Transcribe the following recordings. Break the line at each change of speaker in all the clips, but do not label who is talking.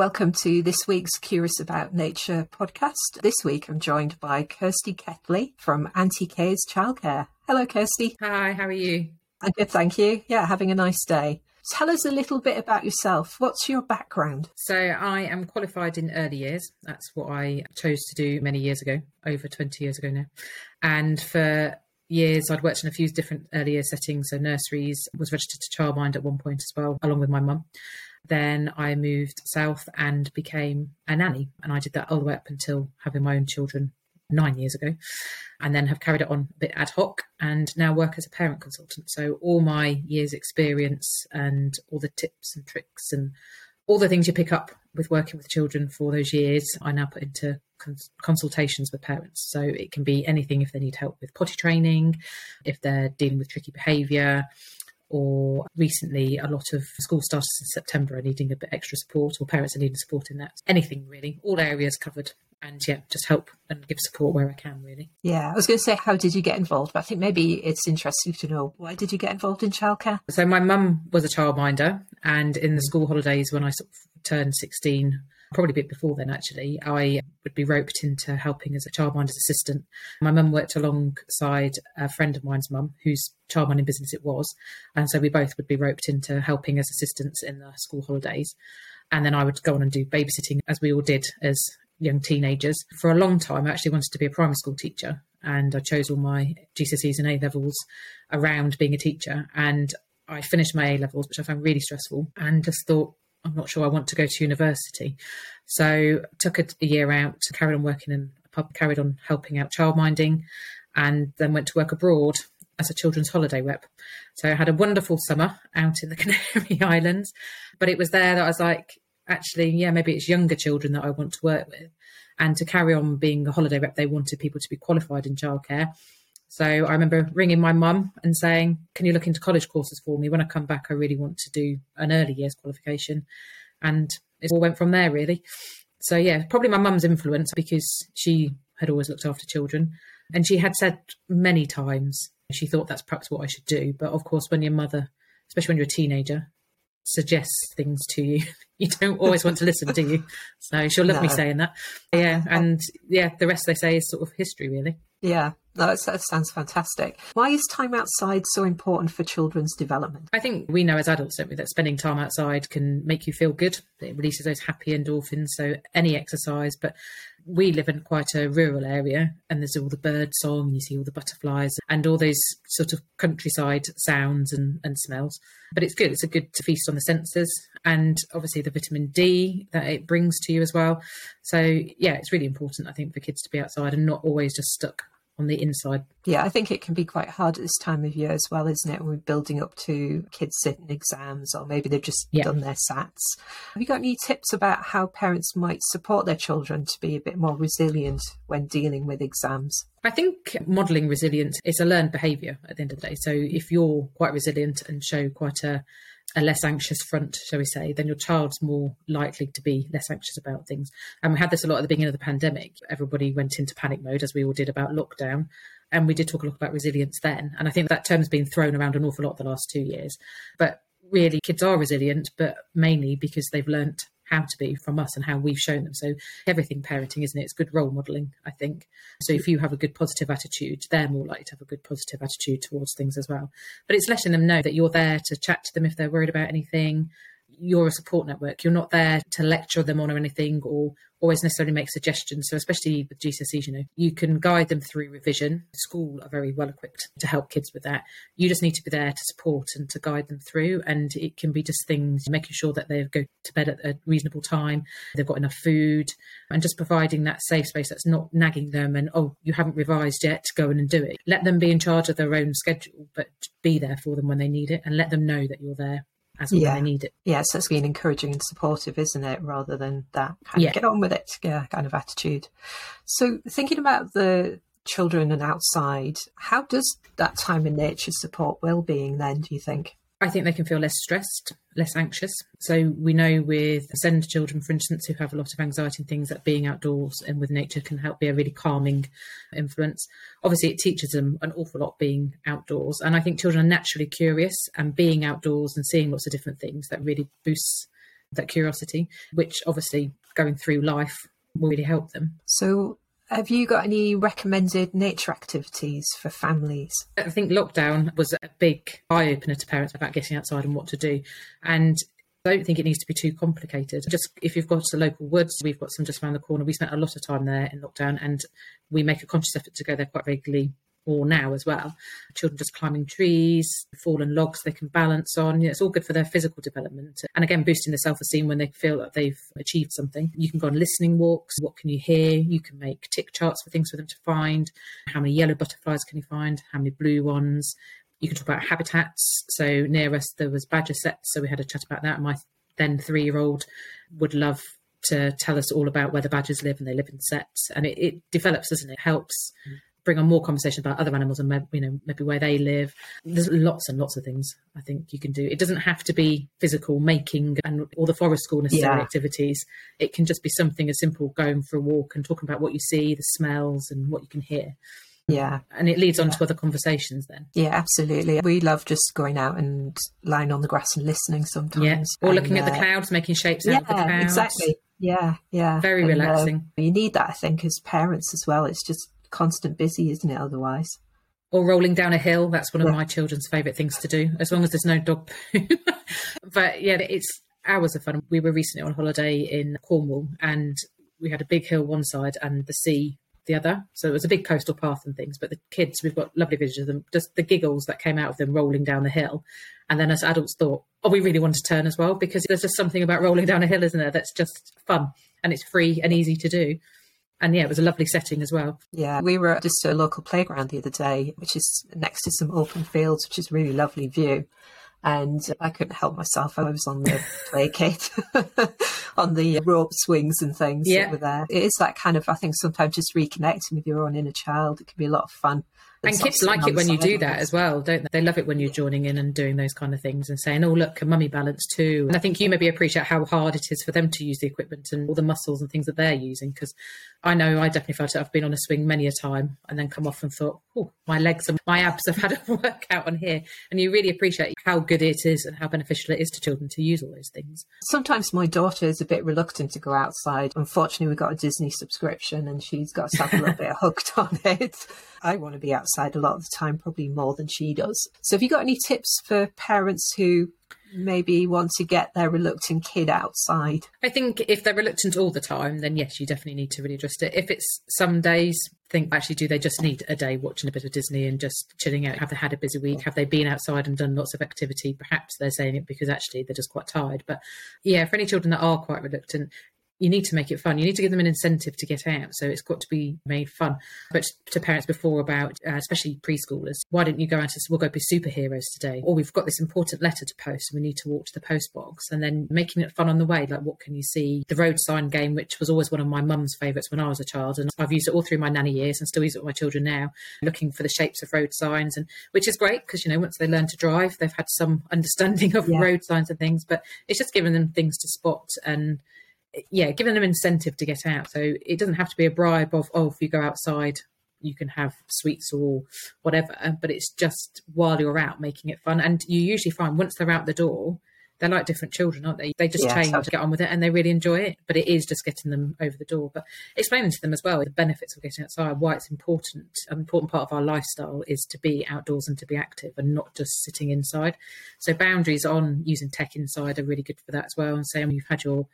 Welcome to this week's Curious About Nature podcast. This week I'm joined by Kirsty Ketley from Auntie K's Childcare. Hello, Kirsty.
Hi, how are you?
I'm good, thank you. Yeah, having a nice day. Tell us a little bit about yourself. What's your background?
So, I am qualified in early years. That's what I chose to do many years ago, over 20 years ago now. And for years, I'd worked in a few different early year settings, so nurseries, was registered to childmind at one point as well, along with my mum. Then I moved south and became a nanny. And I did that all the way up until having my own children nine years ago. And then have carried it on a bit ad hoc and now work as a parent consultant. So all my years' experience and all the tips and tricks and all the things you pick up with working with children for those years, I now put into cons- consultations with parents. So it can be anything if they need help with potty training, if they're dealing with tricky behaviour, or recently a lot of school starters in September are needing a bit extra support or parents are needing support in that. Anything really, all areas covered. And yeah, just help and give support where I can, really.
Yeah, I was going to say, how did you get involved? But I think maybe it's interesting to know why did you get involved in childcare?
So my mum was a childminder, and in the school holidays when I sort of turned 16, probably a bit before then actually, I would be roped into helping as a childminder's assistant. My mum worked alongside a friend of mine's mum, whose childminding business it was. And so we both would be roped into helping as assistants in the school holidays. And then I would go on and do babysitting, as we all did as young teenagers. For a long time, I actually wanted to be a primary school teacher. And I chose all my GCSEs and A levels around being a teacher. And I finished my A levels, which I found really stressful, and just thought, I'm not sure I want to go to university. So took a, a year out, carried on working in a pub, carried on helping out childminding, and then went to work abroad as a children's holiday rep. So I had a wonderful summer out in the Canary Islands, but it was there that I was like, actually, yeah, maybe it's younger children that I want to work with. And to carry on being a holiday rep, they wanted people to be qualified in childcare. So I remember ringing my mum and saying, Can you look into college courses for me? When I come back, I really want to do an early years qualification. And it all went from there, really. So, yeah, probably my mum's influence because she had always looked after children. And she had said many times she thought that's perhaps what I should do. But of course, when your mother, especially when you're a teenager, suggests things to you, you don't always want to listen, do you? So she'll love no. me saying that. Yeah. And yeah, the rest they say is sort of history, really.
Yeah, that, sounds fantastic. Why is time outside so important for children's development?
I think we know as adults, don't we, that spending time outside can make you feel good. It releases those happy endorphins. So any exercise, but we live in quite a rural area and there's all the bird song and you see all the butterflies and all those sort of countryside sounds and, and smells but it's good it's a good to feast on the senses and obviously the vitamin d that it brings to you as well so yeah it's really important i think for kids to be outside and not always just stuck on the inside.
Yeah, I think it can be quite hard at this time of year as well, isn't it? When we're building up to kids sitting exams or maybe they've just yeah. done their SATs. Have you got any tips about how parents might support their children to be a bit more resilient when dealing with exams?
I think modelling resilience is a learned behaviour at the end of the day. So if you're quite resilient and show quite a a less anxious front, shall we say, then your child's more likely to be less anxious about things. And we had this a lot at the beginning of the pandemic. Everybody went into panic mode, as we all did about lockdown. And we did talk a lot about resilience then. And I think that term's been thrown around an awful lot the last two years. But really, kids are resilient, but mainly because they've learnt how to be from us and how we've shown them. So everything parenting, isn't it? It's good role modelling, I think. So if you have a good positive attitude, they're more likely to have a good positive attitude towards things as well. But it's letting them know that you're there to chat to them if they're worried about anything, you're a support network. You're not there to lecture them on or anything or always necessarily make suggestions. So especially with GCSEs, you know, you can guide them through revision. School are very well equipped to help kids with that. You just need to be there to support and to guide them through. And it can be just things making sure that they go to bed at a reasonable time, they've got enough food, and just providing that safe space that's not nagging them and oh, you haven't revised yet, go in and do it. Let them be in charge of their own schedule, but be there for them when they need it and let them know that you're there as yeah. when they need it.
Yeah, so it's being encouraging and supportive, isn't it? Rather than that kind yeah. of get on with it yeah, kind of attitude. So thinking about the children and outside, how does that time in nature support well-being then, do you think?
I think they can feel less stressed, less anxious. So we know with SEND children, for instance, who have a lot of anxiety and things, that being outdoors and with nature can help be a really calming influence. Obviously, it teaches them an awful lot being outdoors. And I think children are naturally curious and being outdoors and seeing lots of different things that really boosts that curiosity, which obviously going through life will really help them.
So, have you got any recommended nature activities for families?
I think lockdown was a big eye opener to parents about getting outside and what to do. And I don't think it needs to be too complicated. Just if you've got a local woods, we've got some just around the corner. We spent a lot of time there in lockdown and we make a conscious effort to go there quite regularly or now as well. Children just climbing trees, fallen logs they can balance on. You know, it's all good for their physical development. And again, boosting their self esteem when they feel that they've achieved something. You can go on listening walks. What can you hear? You can make tick charts for things for them to find. How many yellow butterflies can you find? How many blue ones? You can talk about habitats. So near us, there was badger setts. So we had a chat about that. My then three year old would love to tell us all about where the badgers live and they live in sets And it, it develops, doesn't it helps. Bring on more conversation about other animals and you know maybe where they live. There's lots and lots of things I think you can do. It doesn't have to be physical making and all the forest school necessary yeah. activities. It can just be something as simple going for a walk and talking about what you see, the smells, and what you can hear.
Yeah.
And it leads on yeah. to other conversations then.
Yeah, absolutely. We love just going out and lying on the grass and listening sometimes.
Yeah. Or and, looking at the uh, clouds, making shapes
yeah,
out of the clouds.
Exactly. Yeah, yeah.
Very and, uh, relaxing.
Uh, you need that, I think, as parents as well. It's just constant busy, isn't it? Otherwise.
Or rolling down a hill. That's one of yeah. my children's favourite things to do, as long as there's no dog poo. but yeah, it's hours of fun. We were recently on holiday in Cornwall and we had a big hill one side and the sea the other. So it was a big coastal path and things. But the kids, we've got lovely videos of them, just the giggles that came out of them rolling down the hill. And then as adults thought, oh, we really want to turn as well because there's just something about rolling down a hill, isn't there? That's just fun and it's free and easy to do and yeah, it was a lovely setting as well.
Yeah, we were at just a local playground the other day, which is next to some open fields, which is a really lovely view. And I couldn't help myself. I was on the play kit, on the rope swings and things yeah. that were there. It is that kind of, I think, sometimes just reconnecting with your own inner child. It can be a lot of fun
and kids like it when you do that as well, don't they? They love it when you're joining in and doing those kind of things and saying, "Oh, look, can mummy balance too?" And I think you maybe appreciate how hard it is for them to use the equipment and all the muscles and things that they're using. Because I know I definitely felt it. I've been on a swing many a time and then come off and thought, "Oh, my legs and my abs have had a workout on here." And you really appreciate how good it is and how beneficial it is to children to use all those things.
Sometimes my daughter is a bit reluctant to go outside. Unfortunately, we got a Disney subscription and she's got herself a little bit hooked on it. I want to be outside a lot of the time, probably more than she does. So, have you got any tips for parents who maybe want to get their reluctant kid outside?
I think if they're reluctant all the time, then yes, you definitely need to really adjust it. If it's some days, think actually, do they just need a day watching a bit of Disney and just chilling out? Have they had a busy week? Have they been outside and done lots of activity? Perhaps they're saying it because actually they're just quite tired. But yeah, for any children that are quite reluctant, you need to make it fun. You need to give them an incentive to get out. So it's got to be made fun. But to parents before about, uh, especially preschoolers, why don't you go out and we'll go be superheroes today? Or we've got this important letter to post and we need to walk to the post box and then making it fun on the way. Like what can you see? The road sign game, which was always one of my mum's favourites when I was a child. And I've used it all through my nanny years and still use it with my children now, looking for the shapes of road signs and which is great because, you know, once they learn to drive, they've had some understanding of yeah. road signs and things, but it's just giving them things to spot and yeah, giving them incentive to get out. So it doesn't have to be a bribe of, oh, if you go outside, you can have sweets or whatever. But it's just while you're out, making it fun. And you usually find once they're out the door, they're like different children, aren't they? They just yeah, change to get on with it and they really enjoy it. But it is just getting them over the door. But explaining to them as well the benefits of getting outside, why it's important. An important part of our lifestyle is to be outdoors and to be active and not just sitting inside. So boundaries on using tech inside are really good for that as well. And saying you've had your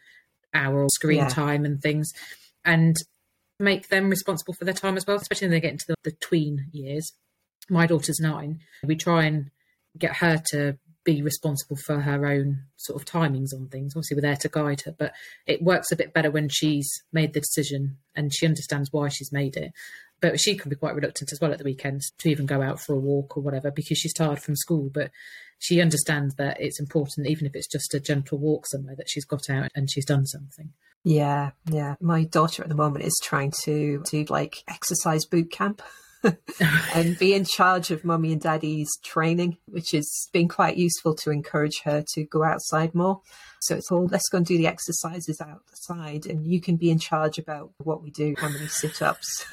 hour screen yeah. time and things, and make them responsible for their time as well, especially when they get into the, the tween years. My daughter's nine. We try and get her to be responsible for her own sort of timings on things. Obviously, we're there to guide her, but it works a bit better when she's made the decision and she understands why she's made it. But she can be quite reluctant as well at the weekends to even go out for a walk or whatever because she's tired from school. But she understands that it's important, even if it's just a gentle walk somewhere, that she's got out and she's done something.
Yeah, yeah. My daughter at the moment is trying to do like exercise boot camp. and be in charge of mummy and daddy's training, which has been quite useful to encourage her to go outside more. So it's all let's go and do the exercises outside, and you can be in charge about what we do, how many sit ups.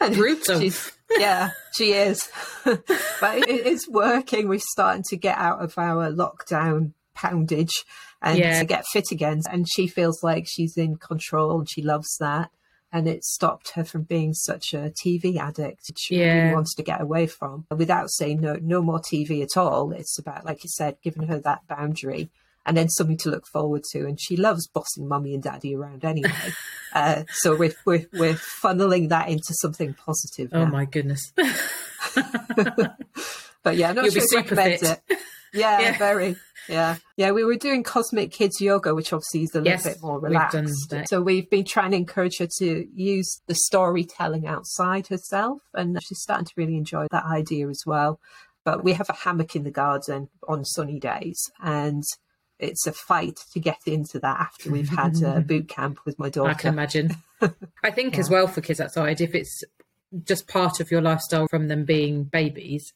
Brutal.
yeah, she is. but it, it's working. We're starting to get out of our lockdown poundage and yeah. to get fit again. And she feels like she's in control and she loves that. And it stopped her from being such a TV addict. She yeah. really wants to get away from without saying no, no more TV at all. It's about, like you said, giving her that boundary and then something to look forward to. And she loves bossing mummy and daddy around anyway. uh, so we're, we're, we're funneling that into something positive.
Oh my goodness.
but yeah, not
You'll
sure
be super fit.
it. Yeah, yeah, very. Yeah. Yeah, we were doing cosmic kids yoga, which obviously is a little yes, bit more relaxed. We've so we've been trying to encourage her to use the storytelling outside herself. And she's starting to really enjoy that idea as well. But we have a hammock in the garden on sunny days. And it's a fight to get into that after we've had a boot camp with my daughter. I
can imagine. I think yeah. as well for kids outside, if it's just part of your lifestyle from them being babies,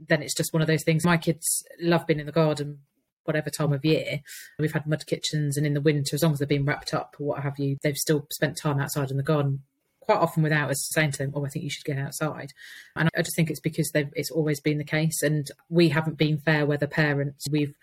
then it's just one of those things. My kids love being in the garden whatever time of year. We've had mud kitchens, and in the winter, as long as they've been wrapped up or what have you, they've still spent time outside in the garden. Quite often, without us saying to them, "Oh, I think you should get outside," and I just think it's because it's always been the case, and we haven't been fair weather parents. We've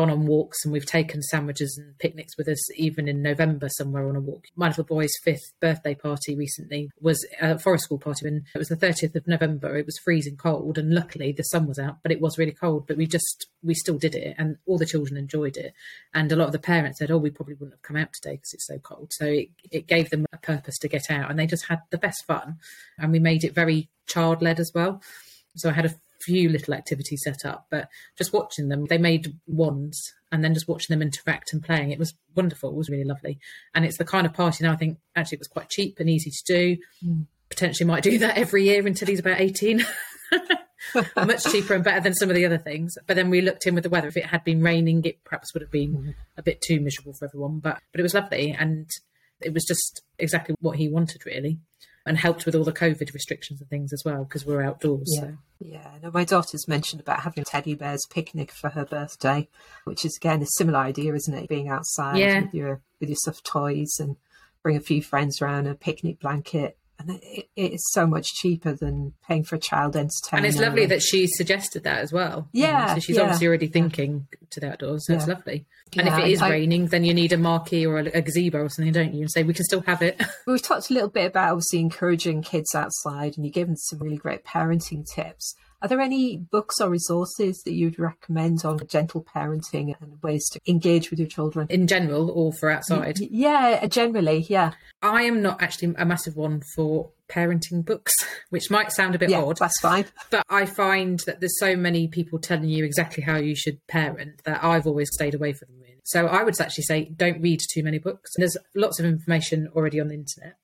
gone on walks and we've taken sandwiches and picnics with us even in November somewhere on a walk. My little boy's fifth birthday party recently was a forest school party and it was the 30th of November. It was freezing cold and luckily the sun was out, but it was really cold. But we just, we still did it and all the children enjoyed it. And a lot of the parents said, oh, we probably wouldn't have come out today because it's so cold. So it, it gave them a purpose to get out and they just had the best fun. And we made it very child led as well. So I had a few little activities set up, but just watching them, they made wands and then just watching them interact and playing, it was wonderful. It was really lovely. And it's the kind of party now I think actually it was quite cheap and easy to do. Mm. Potentially might do that every year until he's about 18. Much cheaper and better than some of the other things. But then we looked in with the weather. If it had been raining, it perhaps would have been mm. a bit too miserable for everyone. But but it was lovely and it was just exactly what he wanted really and helped with all the COVID restrictions and things as well because we're outdoors.
Yeah, so. yeah. No, my daughter's mentioned about having a teddy bears picnic for her birthday, which is again a similar idea, isn't it? Being outside yeah. with your with your soft toys and bring a few friends around, a picnic blanket, and it, it is so much cheaper than paying for a child entertainment.
And it's lovely that she suggested that as well.
Mm, yeah,
so she's
yeah,
obviously already thinking yeah. to the outdoors. So yeah. it's lovely. And if it is I, raining, then you need a marquee or a, a, gazebo or something, don't you? And say we can still have it.
We've talked a little bit about obviously encouraging kids outside, and you gave them some really great parenting tips. Are there any books or resources that you'd recommend on gentle parenting and ways to engage with your children?
In general or for outside?
Yeah, generally, yeah.
I am not actually a massive one for parenting books, which might sound a bit
yeah,
odd.
That's fine.
But I find that there's so many people telling you exactly how you should parent that I've always stayed away from them. So I would actually say don't read too many books. There's lots of information already on the internet.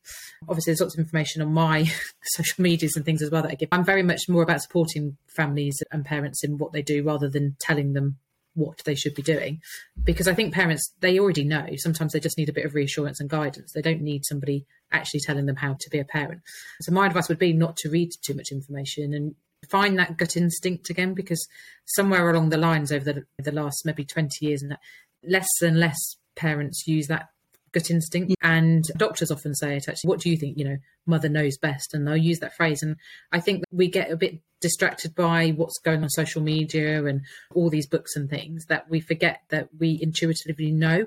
Obviously, there's lots of information on my social medias and things as well that I give. I'm very much more about supporting families and parents in what they do rather than telling them what they should be doing. Because i think parents they already know. Sometimes they just need a bit of reassurance and guidance. They don't need somebody actually telling them how to be a parent. So my advice would be not to read too much information and find that gut instinct again because somewhere along the lines over the, the last maybe 20 years and that less and less parents use that gut instinct. And doctors often say it actually, what do you think? You know, mother knows best. And they'll use that phrase. And I think we get a bit distracted by what's going on social media and all these books and things that we forget that we intuitively know.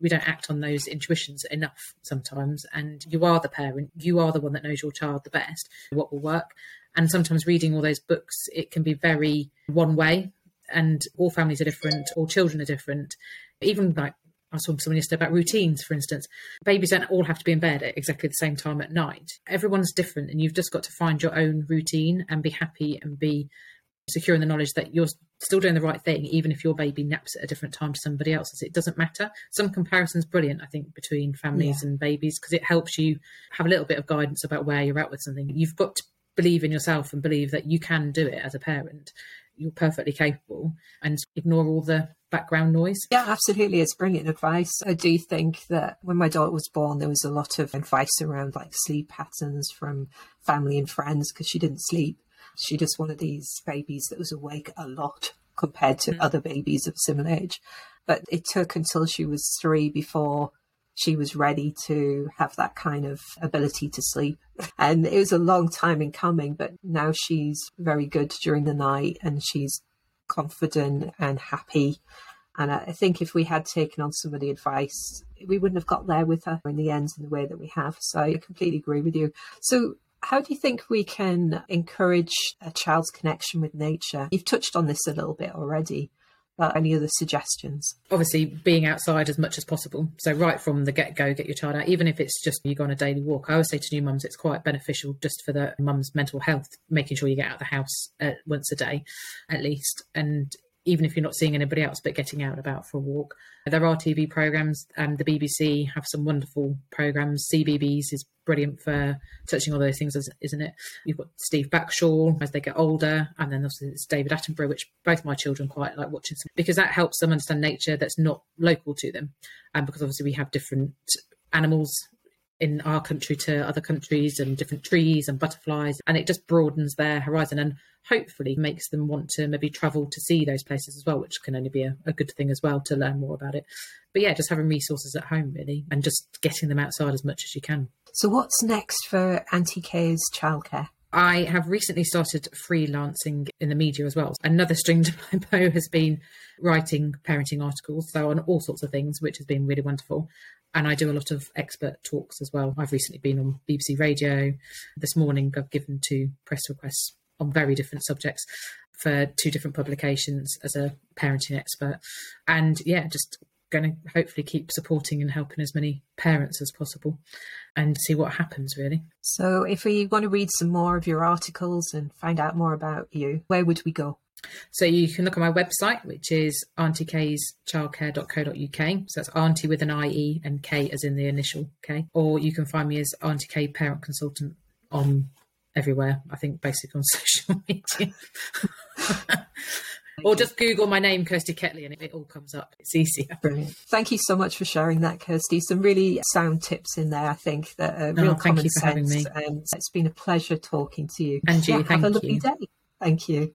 We don't act on those intuitions enough sometimes. And you are the parent, you are the one that knows your child the best, what will work. And sometimes reading all those books, it can be very one way and all families are different, all children are different. Even like I saw someone yesterday about routines, for instance. Babies don't all have to be in bed at exactly the same time at night. Everyone's different, and you've just got to find your own routine and be happy and be secure in the knowledge that you're still doing the right thing, even if your baby naps at a different time to somebody else's. It doesn't matter. Some comparisons brilliant, I think, between families yeah. and babies because it helps you have a little bit of guidance about where you're at with something. You've got to believe in yourself and believe that you can do it as a parent you're perfectly capable and ignore all the background noise.
Yeah, absolutely. It's brilliant advice. I do think that when my daughter was born, there was a lot of advice around like sleep patterns from family and friends because she didn't sleep. She just one of these babies that was awake a lot compared to mm. other babies of similar age. But it took until she was three before she was ready to have that kind of ability to sleep. And it was a long time in coming, but now she's very good during the night and she's confident and happy. And I think if we had taken on some of the advice, we wouldn't have got there with her in the end in the way that we have. So I completely agree with you. So how do you think we can encourage a child's connection with nature? You've touched on this a little bit already. Any other suggestions?
Obviously, being outside as much as possible. So, right from the get go, get your child out, even if it's just you go on a daily walk. I always say to new mums, it's quite beneficial just for the mum's mental health, making sure you get out of the house uh, once a day at least. And even if you're not seeing anybody else, but getting out and about for a walk. There are TV programs, and the BBC have some wonderful programs. CBeebies is brilliant for touching all those things, isn't it? You've got Steve Backshall as they get older, and then obviously it's David Attenborough, which both my children quite like watching because that helps them understand nature that's not local to them, and because obviously we have different animals in our country to other countries and different trees and butterflies and it just broadens their horizon and hopefully makes them want to maybe travel to see those places as well which can only be a, a, good thing as well to learn more about it. But yeah just having resources at home really and just getting them outside as much as you can.
So what's next for auntie K's childcare?
I have recently started freelancing in the media as well. Another string to my bow has been writing parenting articles, so on all sorts of things, which has been really wonderful and I do a lot of expert talks as well. I've recently been on BBC Radio. This morning, I've given two press requests on very different subjects for two different publications as a parenting expert. And yeah, just going to hopefully keep supporting and helping as many parents as possible and see what happens really.
So, if we want to read some more of your articles and find out more about you, where would we go?
So you can look at my website, which is auntiekschildcare.co.uk. So that's auntie with an IE and K as in the initial K. Or you can find me as Auntie K Parent Consultant on everywhere, I think basically on social media. or just Google my name, Kirsty Ketley, and it, all comes up. It's easier.
Brilliant. Thank you so much for sharing that, Kirsty. Some really sound tips in there, I think, that are real oh, common sense. And it's been a pleasure talking to you.
And you, yeah,
have a lovely you. day. Thank you.